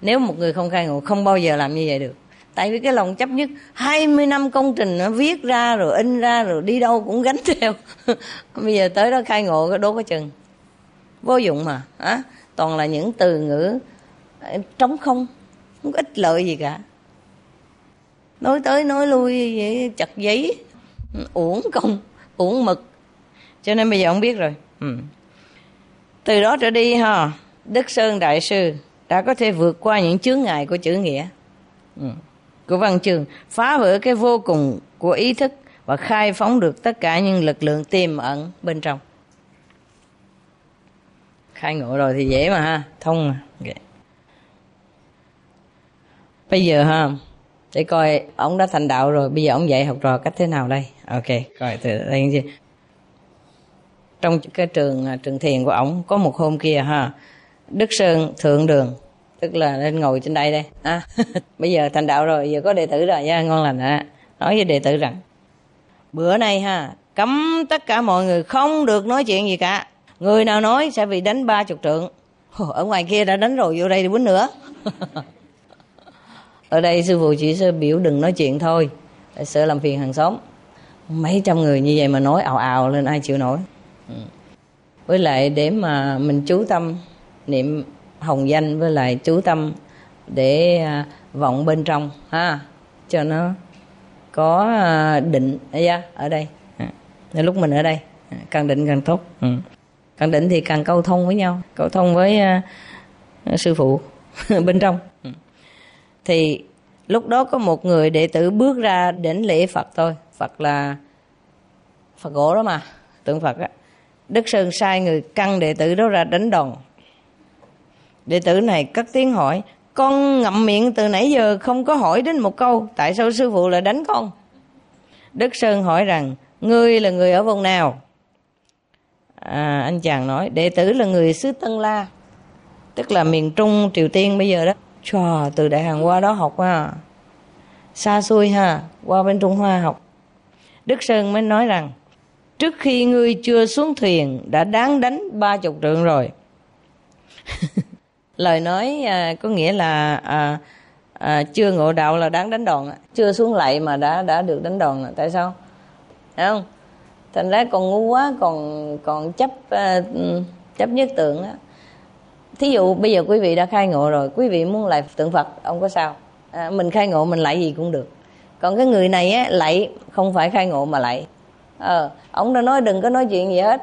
Nếu một người không khai ngộ không bao giờ làm như vậy được tại vì cái lòng chấp nhất 20 năm công trình nó viết ra rồi in ra rồi đi đâu cũng gánh theo. Bây giờ tới đó khai ngộ cái đố cái chừng. Vô dụng mà, á. Toàn là những từ ngữ ờ, trống không không có ích lợi gì cả. Nói tới nói lui, vậy chặt giấy, uổng công, uổng mực. Cho nên bây giờ ông biết rồi. Ừ. từ đó trở đi ha, đức sơn đại sư đã có thể vượt qua những chướng ngại của chữ nghĩa. Ừ của văn chương, phá vỡ cái vô cùng của ý thức và khai phóng được tất cả những lực lượng tiềm ẩn bên trong. Khai ngộ rồi thì dễ mà ha, thông mà. Okay. bây giờ ha, để coi ông đã thành đạo rồi, bây giờ ông dạy học trò cách thế nào đây? Ok, coi từ đây gì trong cái trường à, trường thiền của ông có một hôm kia ha, đức sơn thượng đường tức là lên ngồi trên đây đây. À, bây giờ thành đạo rồi giờ có đệ tử rồi nha ngon lành ạ. Nói với đệ tử rằng bữa nay ha cấm tất cả mọi người không được nói chuyện gì cả. Người nào nói sẽ bị đánh ba chục trượng. Ở ngoài kia đã đánh rồi vô đây thì quýnh nữa. Ở đây sư phụ chỉ sơ biểu đừng nói chuyện thôi sợ làm phiền hàng xóm. Mấy trăm người như vậy mà nói ào ào lên ai chịu nổi. Ừ. Với lại để mà mình chú tâm niệm hồng danh với lại chú tâm để à, vọng bên trong, ha, cho nó có à, định ở đây. À, lúc mình ở đây càng định càng tốt. Ừ. càng định thì càng câu thông với nhau, câu thông với sư phụ bên trong. Ừ. thì lúc đó có một người đệ tử bước ra đến lễ phật thôi. Phật là phật gỗ đó mà, tượng phật á. Đức sơn sai người căng đệ tử đó ra đánh đòn đệ tử này cất tiếng hỏi con ngậm miệng từ nãy giờ không có hỏi đến một câu tại sao sư phụ lại đánh con? Đức sơn hỏi rằng ngươi là người ở vùng nào? À, anh chàng nói đệ tử là người xứ tân la tức là miền trung triều tiên bây giờ đó. Chò, từ đại hàn qua đó học ha. Xa xôi ha qua bên trung hoa học. Đức sơn mới nói rằng trước khi ngươi chưa xuống thuyền đã đáng đánh ba chục trượng rồi. lời nói à, có nghĩa là à, à, chưa ngộ đạo là đáng đánh đòn chưa xuống lạy mà đã đã được đánh đòn tại sao? Thấy không? Thành ra còn ngu quá còn còn chấp à, chấp nhất tượng á. Thí dụ bây giờ quý vị đã khai ngộ rồi quý vị muốn lại tượng phật ông có sao? À, mình khai ngộ mình lại gì cũng được. Còn cái người này á lại không phải khai ngộ mà lại ờ ông đã nói đừng có nói chuyện gì hết.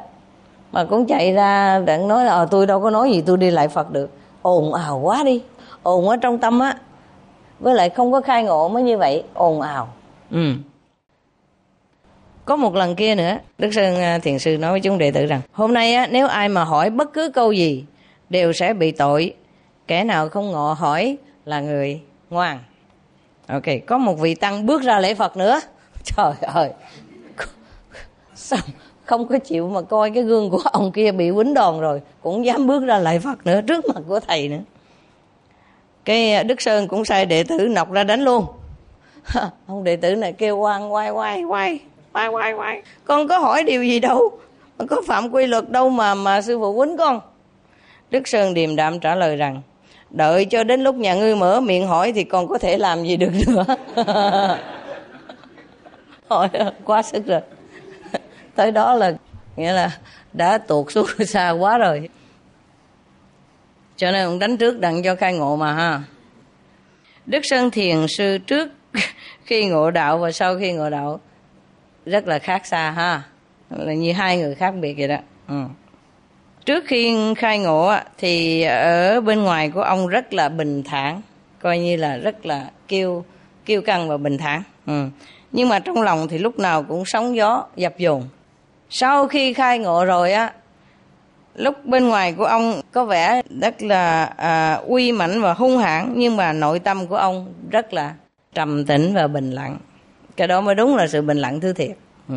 Mà cũng chạy ra đặng nói là ờ tôi đâu có nói gì tôi đi lại phật được ồn ào quá đi. Ồn ở trong tâm á với lại không có khai ngộ mới như vậy ồn ào. Ừ. Có một lần kia nữa đức sơn à, thiền sư nói với chúng đệ tử rằng hôm nay á, nếu ai mà hỏi bất cứ câu gì đều sẽ bị tội. Kẻ nào không ngộ hỏi là người ngoan. Ok có một vị tăng bước ra lễ phật nữa. Trời ơi. Sao không có chịu mà coi cái gương của ông kia bị quýnh đòn rồi, cũng dám bước ra lại phật nữa, trước mặt của thầy nữa. Cái à, đức sơn cũng sai đệ tử nọc ra đánh luôn. Ông đệ tử này kêu quan quay quay quay quay quay quay con có hỏi điều gì đâu, mà có phạm quy luật đâu mà mà sư phụ quýnh con. Đức sơn điềm đạm trả lời rằng, đợi cho đến lúc nhà ngươi mở miệng hỏi thì còn có thể làm gì được nữa. Hỏi à, quá sức rồi tới đó là nghĩa là đã tuột xuống xa quá rồi. Cho nên ông đánh trước đặng cho khai ngộ mà ha. Đức sơn thiền sư trước khi ngộ đạo và sau khi ngộ đạo rất là khác xa ha. Là như hai người khác biệt vậy đó. Ừ. trước khi khai ngộ thì ở bên ngoài của ông rất là bình thản, coi như là rất là kiêu kiêu căng và bình thản. Ừ. nhưng mà trong lòng thì lúc nào cũng sóng gió, dập dồn sau khi khai ngộ rồi á lúc bên ngoài của ông có vẻ rất là à, uy mãnh và hung hãn nhưng mà nội tâm của ông rất là trầm tĩnh và bình lặng. Cái đó mới đúng là sự bình lặng thứ thiệt. Ừ.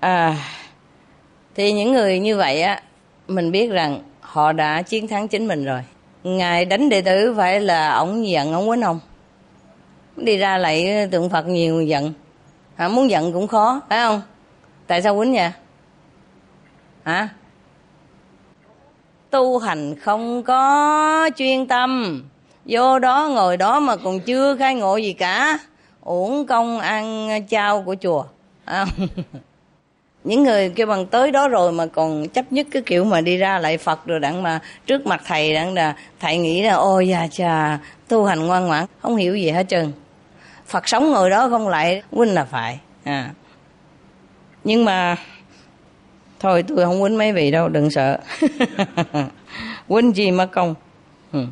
à, thì những người như vậy á mình biết rằng họ đã chiến thắng chính mình rồi. Ngài đánh đệ tử phải là ổng giận ổng quýnh ông đi ra lại tượng phật nhiều giận hả muốn giận cũng khó, phải không? Tại sao quýnh vậy? Hả? Tu hành không có chuyên tâm. Vô đó, ngồi đó mà còn chưa khai ngộ gì cả. Uổng công ăn chao của chùa. À. những người kêu bằng tới đó rồi mà còn chấp nhất cái kiểu mà đi ra lại phật rồi đặng mà trước mặt thầy đặng là, thầy nghĩ là, ôi da chà tu hành ngoan ngoãn, không hiểu gì hết trơn phật sống ngồi đó không lại huynh là phải. À. Nhưng mà, thôi tôi không quýnh mấy vị đâu, đừng sợ. Quýnh gì mà công. Ừ.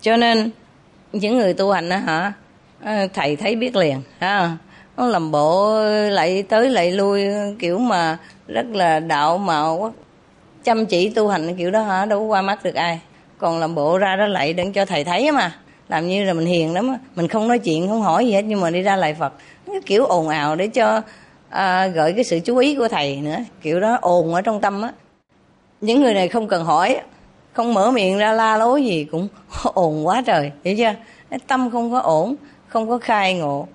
cho nên, những người tu hành đó hả? À, thầy thấy biết liền, ha. Nó làm bộ lại tới lại lui, kiểu mà rất là đạo mạo chăm chỉ tu hành kiểu đó hả? Đâu có qua mắt được ai. Còn làm bộ ra đó lại đừng cho thầy thấy mà làm như là mình hiền lắm mình không nói chuyện không hỏi gì hết nhưng mà đi ra lại phật. Cái kiểu ồn ào để cho à, gợi cái sự chú ý của thầy nữa. Kiểu đó ồn ở trong tâm á. Những người này không cần hỏi không mở miệng ra la lối gì cũng ồn quá trời hiểu chưa? Cái tâm không có ổn không có khai ngộ.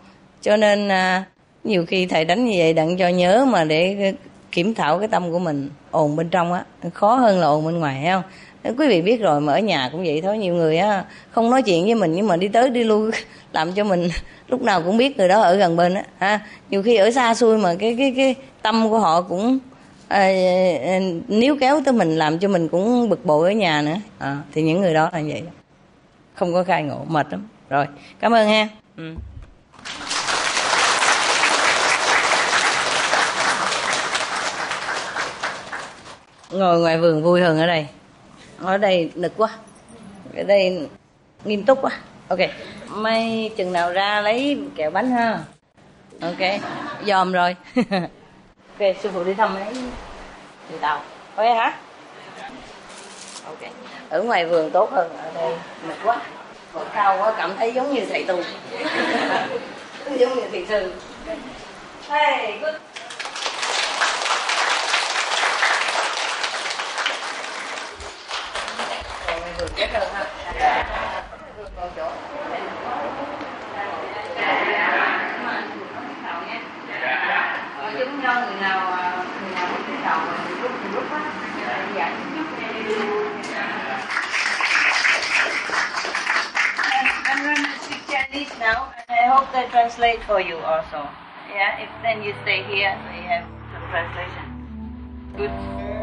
Cho nên à, nhiều khi thầy đánh như vậy đặng cho nhớ mà để kiểm thảo cái tâm của mình ồn bên trong á. Khó hơn là ồn bên ngoài thấy không? Quý vị biết rồi mà ở nhà cũng vậy thôi nhiều người á không nói chuyện với mình nhưng mà đi tới đi lui làm cho mình lúc nào cũng biết người đó ở gần bên á ha. Nhiều khi ở xa xôi mà cái cái cái tâm của họ cũng à, à níu kéo tới mình làm cho mình cũng bực bội ở nhà nữa. À, thì những người đó là vậy. Không có khai ngộ mệt lắm. Rồi cảm ơn ha. Ừ. ngồi ngoài vườn vui hơn ở đây ở đây nực quá. Ở đây nghiêm túc quá. Ok, may chừng nào ra lấy kẹo bánh ha. Ok, dòm rồi. Ok, sư phụ đi thăm lấy từ tàu. Ok hả? Ok, ở ngoài vườn tốt hơn. Ở đây mệt quá. Còn cao quá, cảm thấy giống như thầy tu giống như thầy sư hey, good. Translate for you also. Yeah, if then you stay here, so you have the translation. Good.